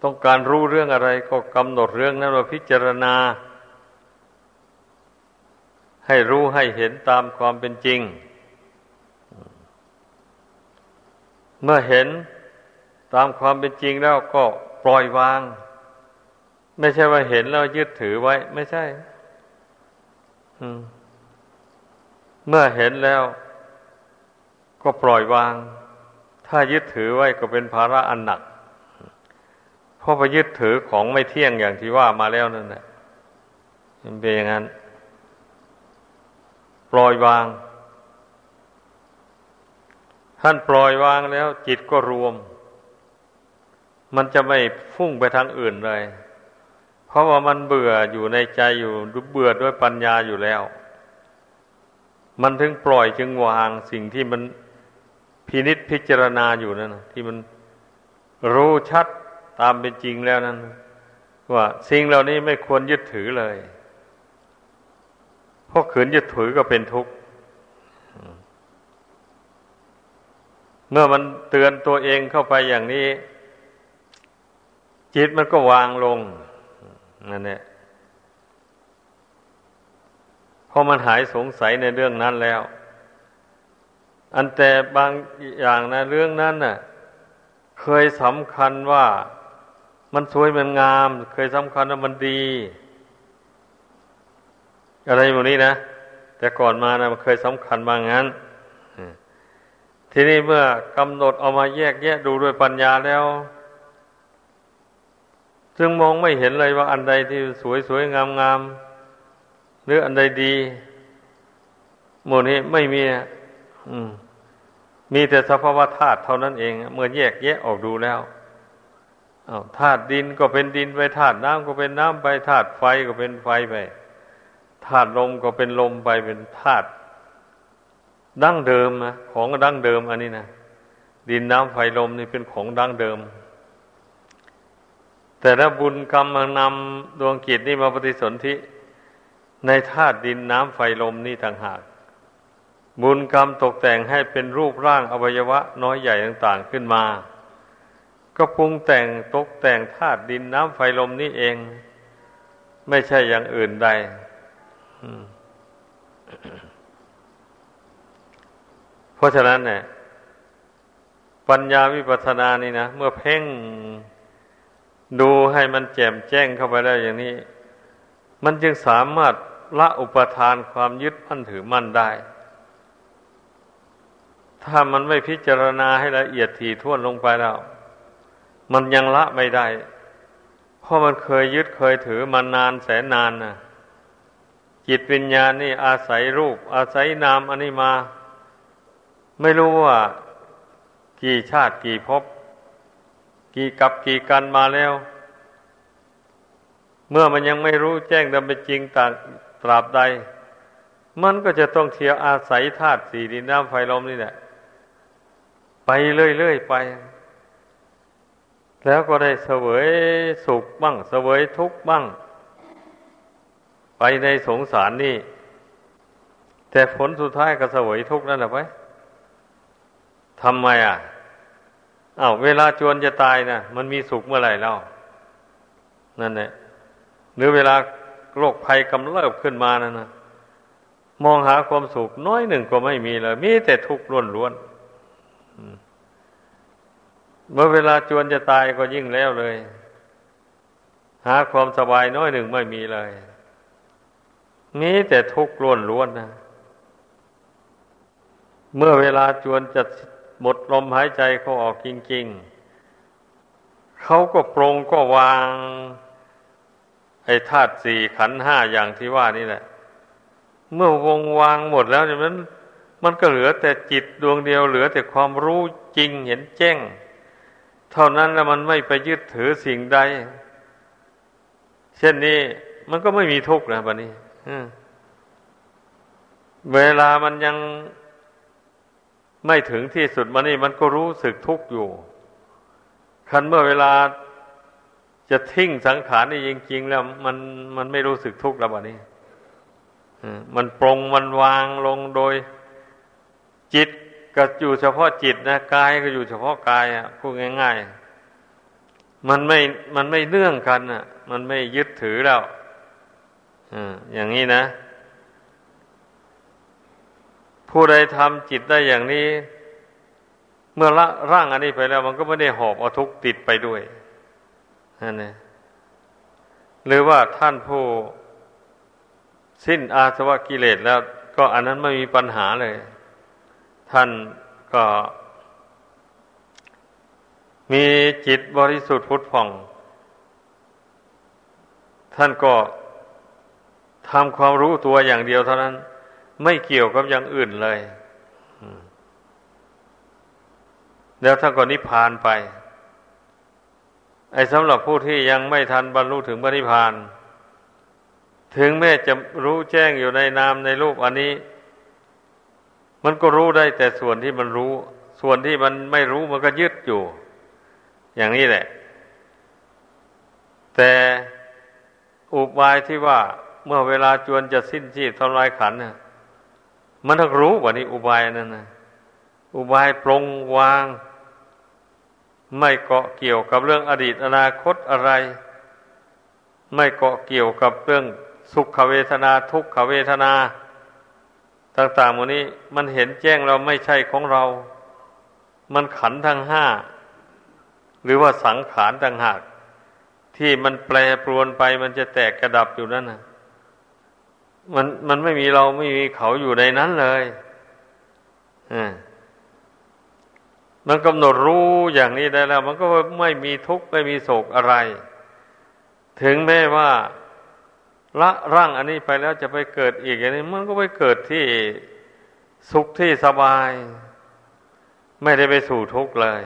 ต้องการรู้เรื่องอะไรก็กำหนดเรื่องนั้นว่าพิจารณา ให้รู้ให้เห็นตามความเป็นจริง เมื่อเห็นตามความเป็นจริงแล้วก็ปล่อยวาง ไม่ใช่ว่าเห็นแล้วยึดถือไว้ ไม่ใช่เมื่อเห็นแล้ว ก็ปล่อยวาง ถ้ายึดถือไว้ก็เป็นภาระอันหนักเพราะไปยึดถือของไม่เที่ยงอย่างที่ว่ามาแล้วนั่นแหละเป็นอย่างนั้น ปล่อยวาง ท่านปล่อยวางแล้ว จิตก็รวม มันจะไม่ฟุ้งไปทางอื่นเลย เพราะว่ามันเบื่ออยู่ในใจอยู่เบื่อด้วยปัญญาอยู่แล้ว มันถึงปล่อยจึงวางสิ่งที่มันพินิษพิจารณาอยู่นั่นที่มันรู้ชัดตามเป็นจริงแล้วนั้น ว่าสิ่งเหล่านี้ไม่ควรยึดถือเลยพราะขืนยึดถือก็เป็นทุกข์ เมื่อมันเตือนตัวเองเข้าไปอย่างนี้ จิตมันก็วางลง นั่นแหละพอมันหายสงสัยในเรื่องนั้นแล้ว อันแต่บางอย่างนะเรื่องนั้นน่ะ เคยสำคัญว่ามันสวยมันงาม เคยสำคัญว่ามันดี อะไรหมดนี้นะแต่ก่อนมานะมันเคยสำคัญมางั้นทีนี้เมื่อกำหนดเอามาแยกแยะดูด้วยปัญญาแล้ว จึงมองไม่เห็นเลยว่าอันใดที่สวยสวยงามงามหรืออันใดดีหมดนี้ไม่มีมมีแต่สภาวะธาตุเท่านั้นเอง เมื่อแยกแยะออกดูแล้วธาตุดินก็เป็นดินไปธาตุน้ำก็เป็นน้ำไปธาตุไฟก็เป็นไฟไปธาตุลมก็เป็นลมไปเป็นธาตุดั้งเดิมนะของดั้งเดิมอันนี้นะดินน้ำไฟลมนี่เป็นของดั้งเดิม แต่ถ้าบุญกรรมนำดวงกิจนี่มาปฏิสนธิในธาตุดินน้ำไฟลมนี่ต่างหาก บุญกรรมตกแต่งให้เป็นรูปร่างอวัยวะน้อยใหญ่ต่างๆขึ้นมา ก็ปรุงแต่งตกแต่งธาตุดินน้ำไฟลมนี่เอง ไม่ใช่อย่างอื่นใดเพราะฉะนั้นเนี่ยปัญญาวิปัสสนานี่นะ เมื่อเพ่ง ดูให้มันแจ่มแจ้งเข้าไปได้อย่างนี้ มันจึงสามารถละอุปทานความยึดมั่นถือมั่นได้ ถ้ามันไม่พิจารณาให้ละเอียดถี่ถ้วนลงไปแล้ว มันยังละไม่ได้ เพราะมันเคยยึดเคยถือมานานแสนนานนะจิตวิญญาณนี่อาศัยรูป อาศัยนามอันนี้มา ไม่รู้ว่า กี่ชาติกี่ภพ กี่กับกี่กันมาแล้ว เมื่อมันยังไม่รู้แจ้งดำเป็นจริงต่างตราบใด มันก็จะต้องเที่ยวอาศัยธาตุสี่ดินน้ำไฟลมนี่แหละไปเรื่อยๆไป แล้วก็ได้เสวยสุขบ้าง เสวยทุกข์บ้าง ไปในสงสารนี่ แต่ผลสุดท้ายก็เสวยทุกข์นั่นแหละไปทำไมอะ อา้าวเวลาจวนจะตายนะมันมีสุขเมื่อไหร่แล้วนั่นแหละหรือเวลาโรคภัยกำเริบขึ้นมานั่นนะมองหาความสุขน้อยหนึ่งก็ไม่มีเลยมีแต่ทุกข์ล้วนๆเมื่อเวลาจวนจะตายก็ยิ่งแล้วเลย หาความสบายน้อยหนึ่งไม่มีเลยมีแต่ทุกข์ล้วนๆนะเมื่อเวลาจวนจะ หมดลมหายใจเขาออกจริง ๆ เขาก็ปรงก็วาง ไอ้ธาตุสี่ขันห้าอย่างที่ว่านี่แหละ เมื่อวงวางหมดแล้วเนี่ยมันมันก็เหลือแต่จิตดวงเดียวเหลือแต่ความรู้จริงเห็นแจ้ง เท่านั้นแล้วมันไม่ไปยึดถือสิ่งใด เช่นนี้มันก็ไม่มีทุกข์นะบัดนี้เวลามันยัง ไม่ถึงที่สุดมันนี่มันก็รู้สึกทุกข์อยู่ คันเมื่อเวลาจะทิ้งสังขารนี่จริงๆแล้ว มันมันไม่รู้สึกทุกข์แล้วบัดนี้มันปรงมันวางลงโดย จิตก็อยู่เฉพาะจิตนะกายก็อยู่เฉพาะกายอะพูดง่ายๆ มันไม่มันไม่เนื่องกันอะ มันไม่ยึดถือแล้วอย่างนี้นะ ผู้ใดทำจิตได้อย่างนี้ เมื่อละร่างอันนี้ไปแล้ว มันก็ไม่ได้หอบเอาทุกข์ติดไปด้วยนั่นเองหรือว่าท่านผู้สิ้นอาสวะกิเลสแล้ว ก็อันนั้นไม่มีปัญหาเลย ท่านก็มีจิตบริสุทธิ์พุทธผ่อง ท่านก็ทำความรู้ตัวอย่างเดียวเท่านั้น ไม่เกี่ยวกับอย่างอื่นเลยแล้วท่านก็นิพพานไป ไอ้สำหรับผู้ที่ยังไม่ทันบรรลุถึงพระนิพพาน ถึงแม้จะรู้แจ้งอยู่ในนามในรูปอันนี้ มันก็รู้ได้แต่ส่วนที่มันรู้ ส่วนที่มันไม่รู้มันก็ยึดอยู่ อย่างนี้แหละ แต่อุบายที่ว่าเมื่อเวลาจวนจะสิ้นชีพทำลายขันเนี่ย มันต้องรู้ว่านี่อุบายนั่นนะอุบายปรงวาง ไม่เกาะเกี่ยวกับเรื่องอดีตอนาคตอะไร ไม่เกาะเกี่ยวกับเรื่องสุขเวทนาทุกขเวทนา ต่างๆหมดนี้มันเห็นแจ้งเราไม่ใช่ของเรา มันขันทั้งห้า หรือว่าสังขารต่างหาก ที่มันแปรปรวนไปมันจะแตกกระดับอยู่นั่นนะ มันมันไม่มีเราไม่มีเขาอยู่ในนั้นเลยอ่ามันกำหนดรู้อย่างนี้ได้แล้ว มันก็ไม่มีทุกข์ไม่มีโศกอะไร ถึงแม้ว่าละร่างอันนี้ไปแล้วจะไปเกิดอีกอย่างนี้ มันก็ไปเกิดที่สุขที่สบาย ไม่ได้ไปสู่ทุกข์เลย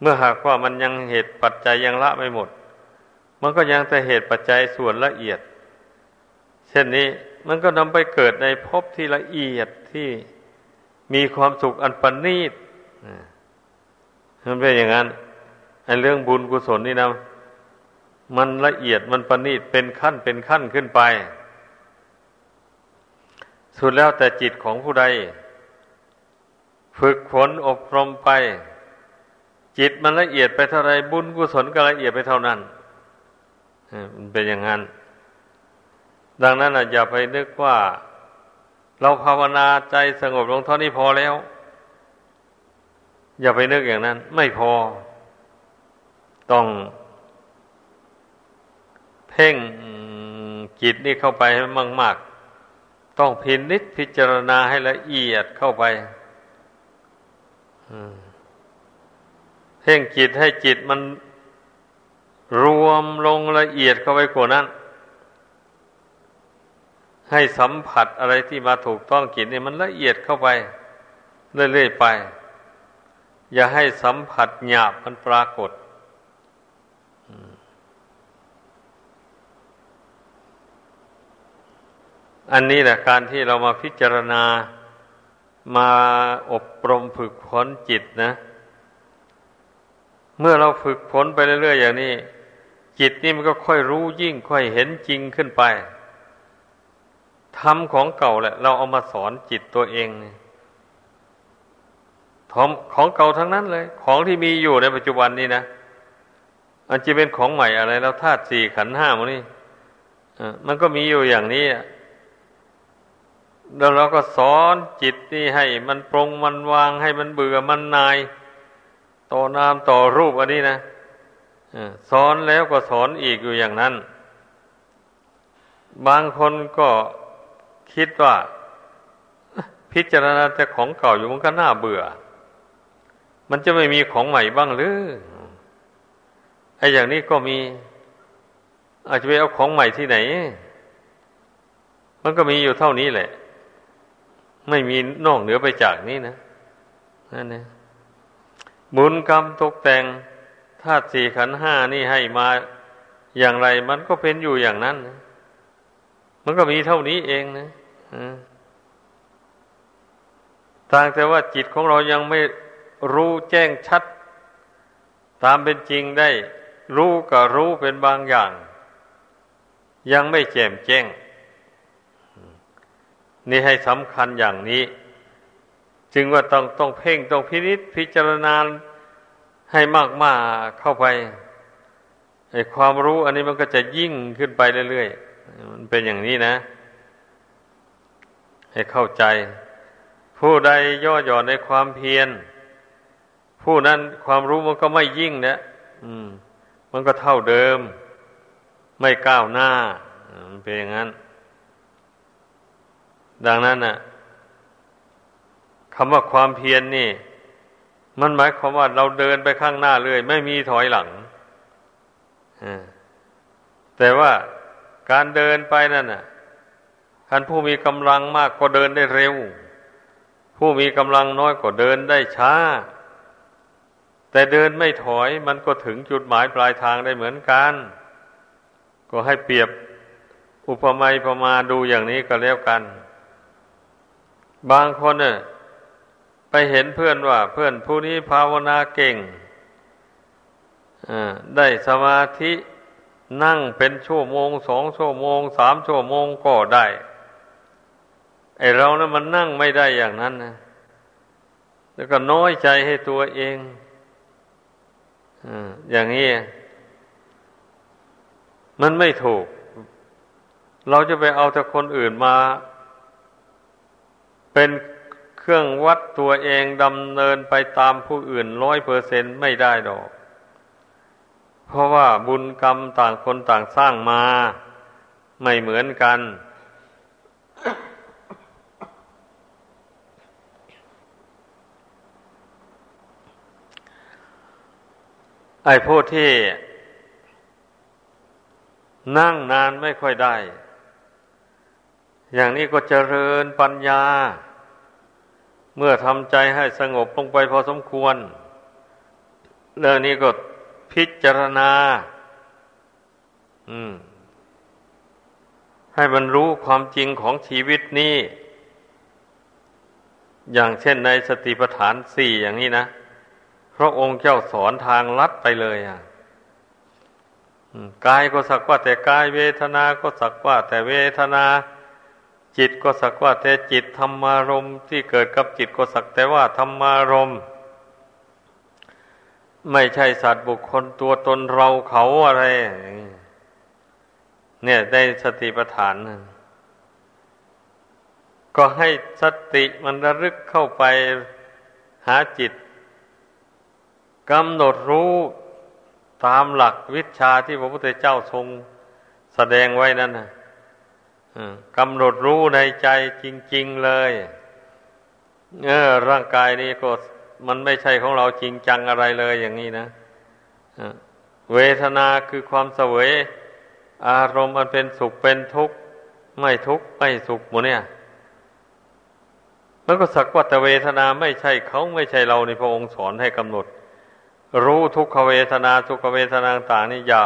เมื่อหากว่ามันยังเหตุปัจจัยยังละไม่หมด มันก็ยังแต่เหตุปัจจัยส่วนละเอียด เช่นนี้มันก็นำไปเกิดในภพที่ละเอียดที่มีความสุขอันประณีตมันเป็นอย่างนั้นไอ้เรื่องบุญกุศลนี่นะมันละเอียดมันประณีตเป็นขั้นเป็นขั้นขึ้นไป สุดแล้วแต่จิตของผู้ใด ฝึกฝนอบรมไป จิตมันละเอียดไปเท่าไรบุญกุศลก็ละเอียดไปเท่านั้นมันเป็นอย่างนั้น ดังนั้นอย่าไปนึกว่า เราภาวนาใจสงบลงเท่านี้พอแล้ว อย่าไปนึกอย่างนั้น ไม่พอ ต้อง เพ่งจิตนี่เข้าไปให้มาก ๆ ต้องพินิจพิจารณาให้ละเอียดเข้าไปเพ่งจิตให้จิตมันรวมลงละเอียดเข้าไปกว่านั้น ให้สัมผัสอะไรที่มาถูกต้องจิตนี่มันละเอียดเข้าไป เรื่อยๆไป อย่าให้สัมผัสหยาบมันปรากฏอันนี้แหละการที่เรามาพิจารณามาอบรมฝึกฝนจิตนะ เมื่อเราฝึกฝนไปเรื่อยๆอย่างนี้ จิตนี่มันก็ค่อยรู้ยิ่งค่อยเห็นจริงขึ้นไป ทำของเก่าแหละ เราเอามาสอนจิตตัวเองของเก่าทั้งนั้นเลย ของที่มีอยู่ในปัจจุบันนี้นะอันจะเป็นของใหม่อะไร แล้วธาตุสี่ขันห้ามันนี่มันก็มีอยู่อย่างนี้แล้วเราก็สอนจิตนี่ให้ มันปรงมันวางให้มันเบื่อมันนายต่อนามต่อรูปอันนี้นะสอนแล้วก็สอนอีกอยู่อย่างนั้น บางคนก็ คิดว่า พิจารณาแต่ของเก่าอยู่มันก็น่าเบื่อ มันจะไม่มีของใหม่บ้างหรือไอ้อย่างนี้ก็มี อาจจะไปเอาของใหม่ที่ไหน มันก็มีอยู่เท่านี้แหละ ไม่มีนอกเหนือไปจากนี้นะนั่นนะบุญกรรมตกแต่งธาตุสี่ขันห้านี่ให้มาอย่างไร มันก็เป็นอยู่อย่างนั้นนะมันก็มีเท่านี้เองนะ ต่างแต่ว่าจิตของเรายังไม่รู้แจ้งชัด ตามเป็นจริงได้ รู้ก็รู้เป็นบางอย่าง ยังไม่แจ่มแจ้ง นี่ให้สำคัญอย่างนี้ จึงว่าต้องต้องเพ่งต้องพินิษพิจารณาให้มากมาเข้าไปไอ้ความรู้อันนี้มันก็จะยิ่งขึ้นไปเรื่อยๆ มันเป็นอย่างนี้นะ ให้เข้าใจ ผู้ใดย่อหย่อนในความเพียร ผู้นั้นความรู้มันก็ไม่ยิ่งนะอืม มันก็เท่าเดิม ไม่ก้าวหน้ามันเป็นอย่างนั้น ดังนั้นน่ะคำว่าความเพียรนนี่ มันหมายความว่าเราเดินไปข้างหน้าเลย ไม่มีถอยหลังแต่ว่าการเดินไปนั่นน่ะ ท่านผู้มีกำลังมากก็เดินได้เร็ว ผู้มีกำลังน้อยก็เดินได้ช้า แต่เดินไม่ถอยมันก็ถึงจุดหมายปลายทางได้เหมือนกัน ก็ให้เปรียบอุปมาอุปมาดูอย่างนี้ก็แล้วกัน บางคนเนี่ยไปเห็นเพื่อนว่า เพื่อนผู้นี้ภาวนาเก่งได้สมาธินั่งเป็นชั่วโมงสองชั่วโมงสามชั่วโมงก็ได้ ไอเรานะั้นมันนั่งไม่ได้อย่างนั้นนะแล้วก็น้อยใจให้ตัวเองอย่างนี้มันไม่ถูก เราจะไปเอาแต่คนอื่นมา เป็นเครื่องวัดตัวเองดำเนินไปตามผู้อื่นร้อยเปอร์เซนไม่ได้ดอก เพราะว่าบุญกรรมต่างคนต่างสร้างมา ไม่เหมือนกัน ไอ้ผู้ที่นั่งนานไม่ค่อยได้ อย่างนี้ก็เจริญปัญญา เมื่อทำใจให้สงบลงไปพอสมควร เรื่องนี้ก็พิจารณา อืม ให้มันรู้ความจริงของชีวิตนี้ อย่างเช่นในสติปัฏฐานสี่อย่างนี้นะ ระองค์เจ้าสอนทางลัดไปเลยอะกายก็สักว่าแต่กายเวทนา ก็สักว่าแต่เวทนา จิตก็สักว่าแต่จิตธรรมารมที่เกิดกับจิตก็สักแต่ว่าธรรมารมไม่ใช่สัตว์บุคคลตัวตนเราเขาอะไร เนี่ยได้สติปัฏฐานก็ให้สติมันระลึกเข้าไปหาจิต กำหนดรู้ตามหลักวิชาที่พระพุทธเจ้าทรงแสดงไว้นั่นนะกำหนดรู้ในใจจริง ๆเลยเออร่างกายนี้ก็มันไม่ใช่ของเราจริงจังอะไรเลยอย่างนี้นะเวทนาคือความเสวย อารมณ์มันเป็นสุขเป็นทุกข์ ไม่ทุกข์ ไม่สุขหมดเนี่ยมันก็สักว่าแต่เวทนาไม่ใช่เขาไม่ใช่เราในพระองค์สอนให้กำหนด รู้ทุกขเวทนาทุกขเวทนาต่างนี่อย่า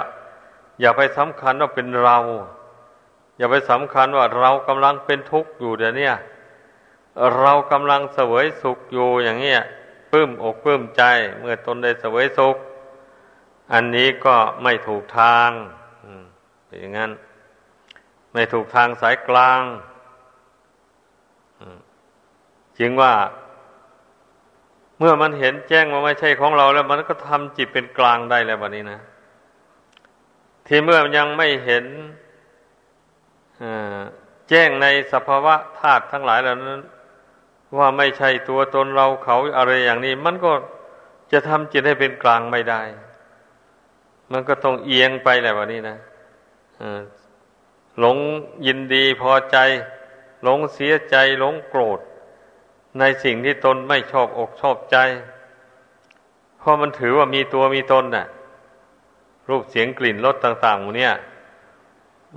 อย่าไปสำคัญว่าเป็นเรา อย่าไปสำคัญว่าเรากำลังเป็นทุกข์อยู่เดี๋ยวนี้เรากำลังเสวยสุขอยู่อย่างเงี้ยปื้มอกปื้มใจ เมื่อตนได้เสวยสุข อันนี้ก็ไม่ถูกทางเป็นอย่างนั้น ไม่ถูกทางสายกลาง จึงว่า มื่อมันเห็นแจ้งว่าไม่ใช่ของเราแล้ว มันก็ทำจิตเป็นกลางได้แล้วแบบนี้นะ ที่เมื่อยังไม่เห็นแจ้งในสภาวะธาตุทั้งหลายเหล่านั้น ว่าไม่ใช่ตัวตนเราเขาอะไรอย่างนี้ มันก็จะทำจิตให้เป็นกลางไม่ได้ มันก็ต้องเอียงไปแหละวันนี้นะหลงยินดีพอใจ หลงเสียใจ หลงโกรธ ในสิ่งที่ตนไม่ชอบอกชอบใจ เพราะมันถือว่ามีตัวมีตนน่ะ รูปเสียงกลิ่นรสต่างๆหมดเนี่ย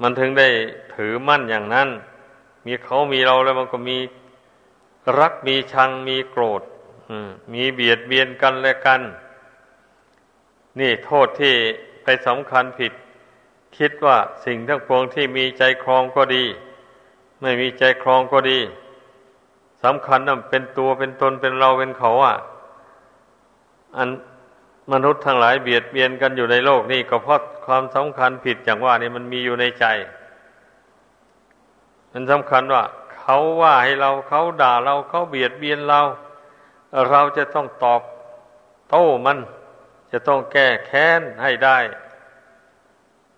มันถึงได้ถือมั่นอย่างนั้น มีเขามีเราแล้วมันก็มีรักมีชังมีโกรธมีเบียดเบียนกันและกัน นี่โทษที่ไปสำคัญผิด คิดว่าสิ่งทั้งปวงที่มีใจครองก็ดี ไม่มีใจครองก็ดี สำคัญนั่นเป็นตัวเป็นตนเป็นเราเป็นเขาอะ อันมนุษย์ทั้งหลายเบียดเบียนกันอยู่ในโลกนี่ก็เพราะความสำคัญผิดอย่างว่านี่มันมีอยู่ในใจ มันสำคัญว่า เขาว่าให้เราเขาด่าเราเขาเบียดเบียนเรา เราจะต้องตอบโต้มัน จะต้องแก้แค้นให้ได้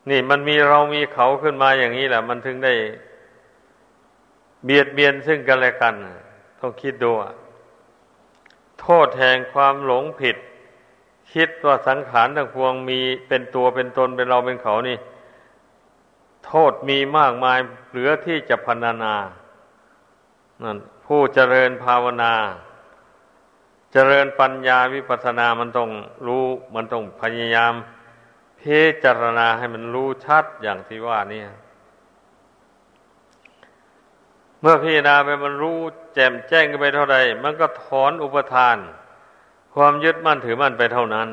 นี่มันมีเรามีเขาขึ้นมาอย่างนี้แหละ มันถึงได้ เบียดเบียนซึ่งกันและกัน ต้องคิดดูโทษแห่งความหลงผิด คิดว่าสังขารทั้งพวงมีเป็นตัวเป็นตนเป็นเราเป็นเขานี่ โทษมีมากมายเหลือที่จะพรรณนานั่นผู้เจริญภาวนา เจริญปัญญาวิปัสสนามันต้องรู้มันต้องพยายามพิจารณาให้มันรู้ชัดอย่างที่ว่านี่เมื่อพิจารณาไปมันรู้ จ่มแจ้งกันไปเท่าใดมันก็ถอนอุปทาน ความยึดมั่นถือมั่นไปเท่านั้น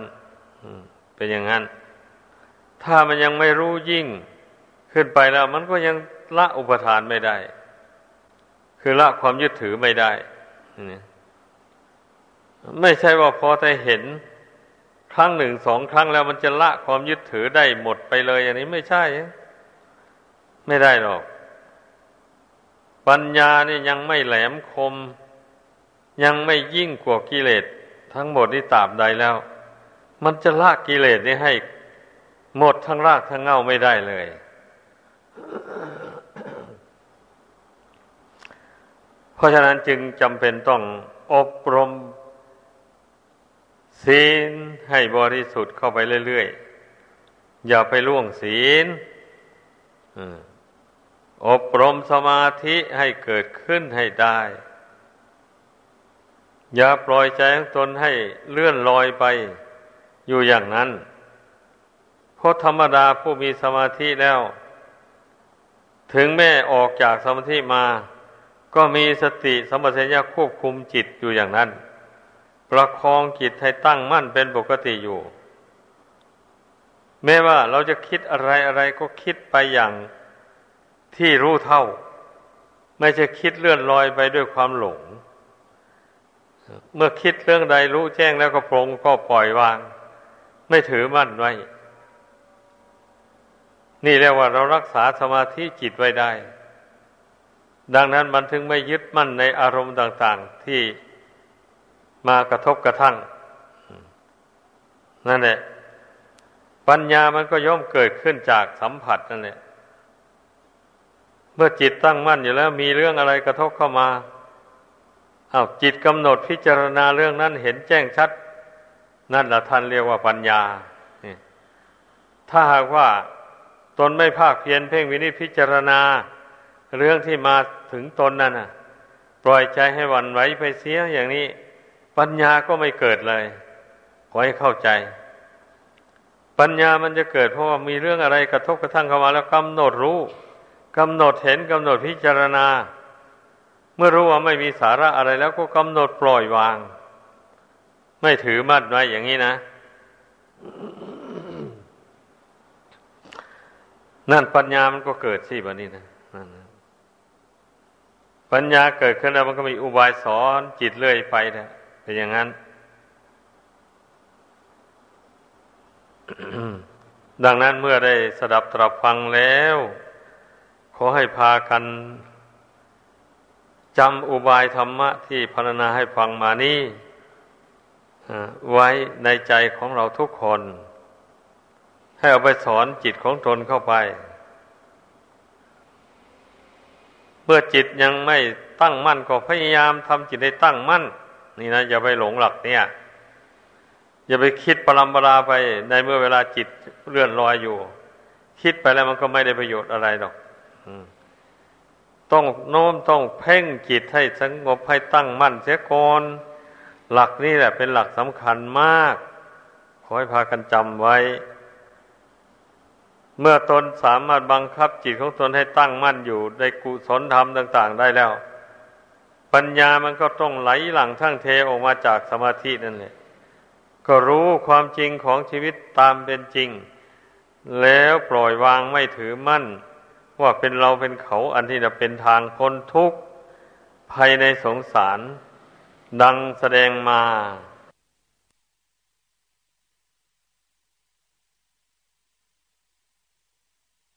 เป็นอย่างนั้น ถ้ามันยังไม่รู้ยิ่งขึ้นไปแล้ว มันก็ยังละอุปทานไม่ได้ คือละความยึดถือไม่ได้ไม่ใช่ว่าพอแต่เห็นครั้งหนึ่งสองครั้งแล้วมันจะละความยึดถือได้หมดไปเลย อย่างนี้ไม่ใช่ ไม่ได้หรอก ปัญญานี่ยังไม่แหลมคม ยังไม่ยิ่งกว่ากิเลสทั้งหมดนี่ตราบใดแล้ว มันจะละกกิเลสนี่ให้หมดทั้งรากทั้งเง่าไม่ได้เลย เพราะฉะนั้นจึงจำเป็นต้องอบรมศีลให้บริสุทธิ์เข้าไปเรื่อยๆ อย่าไปล่วงศีลอ อบรมสมาธิให้เกิดขึ้นให้ได้ อย่าปล่อยใจของตนให้เลื่อนลอยไปอยู่อย่างนั้น เพราะธรรมดาผู้มีสมาธิแล้ว ถึงแม่ออกจากสมาธิมา ก็มีสติสมบัติญาควบคุมจิตอยู่อย่างนั้น ประคองจิตให้ตั้งมั่นเป็นปกติอยู่ แม้ว่าเราจะคิดอะไรอะไรก็คิดไปอย่าง ที่รู้เท่า ไม่ใช่คิดเลื่อนลอยไปด้วยความหลง เมื่อคิดเรื่องใดรู้แจ้งแล้วก็ปรงก็ปล่อยวาง ไม่ถือมั่นไว้ นี่เรียกว่าเรารักษาสมาธิจิตไว้ได้ ดังนั้นมันถึงไม่ยึดมั่นในอารมณ์ต่าง ๆ ที่มากระทบกระทั่ง นั่นแหละปัญญามันก็ย่อมเกิดขึ้นจากสัมผัสนั่นแหละ เมื่อจิตตั้งมั่นอยู่แล้ว มีเรื่องอะไรกระทบเข้ามาอา้าวจิตกำหนดพิจารณาเรื่องนั้นเห็นแจ้งชัด นั่นแหละท่านเรียกว่าปัญญาถ้าหากว่าตนไม่ภาคเพียรเพ่งวินิจพิจารณา เรื่องที่มาถึงตนนั่นน่ะปล่อยใจให้วันไหวไปเสียอย่างนี้ ปัญญาก็ไม่เกิดเลยขอให้เข้าใจ ปัญญามันจะเกิดเพราะว่ามีเรื่องอะไรกระทบกระทั่งเข้ามาแล้วกำหนดรู้ กำหนดเห็นกำหนดพิจารณา เมื่อรู้ว่าไม่มีสาระอะไรแล้วก็กำหนดปล่อยวาง ไม่ถือมั่นไว้อย่างนี้นะ นั่นปัญญามันก็เกิดสิแบบนี้นะปัญญาเกิดขึ้นแล้วมันก็มีอุบายสอนจิตเรื่อยไปนะเป็นอย่างนั้น ดังนั้นเมื่อได้สดับตรับฟังแล้ว ขอให้พากันจำอุบายธรรมะที่พรรณนาให้ฟังมานี้ไว้ในใจของเราทุกคน ให้เอาไปสอนจิตของตนเข้าไป เมื่อจิตยังไม่ตั้งมั่นก็พยายามทำจิตให้ตั้งมั่น นี่นะอย่าไปหลงหลักเนี่ย อย่าไปคิดปรำปราไปในเมื่อเวลาจิตเลื่อนลอยอยู่ คิดไปแล้วมันก็ไม่ได้ประโยชน์อะไรหรอก ต้องโน้มต้องเพ่งจิตให้สงบให้ตั้งมั่นเสียก่อนหลักนี่แหละเป็นหลักสำคัญมาก ขอให้พากันจำไว้ เมื่อตนสามารถบังคับจิตของตนให้ตั้งมั่นอยู่ในกุศลธรรมต่าง ๆ ได้แล้ว ปัญญามันก็ต้องไหลหลังทั้งเทออกมาจากสมาธินั่นแหละก็รู้ความจริงของชีวิตตามเป็นจริง แล้วปล่อยวางไม่ถือมั่น ว่าเป็นเราเป็นเขาอันที่จะเป็นทางพ้นทุกข์ภายในสงสาร ดังแสดงมา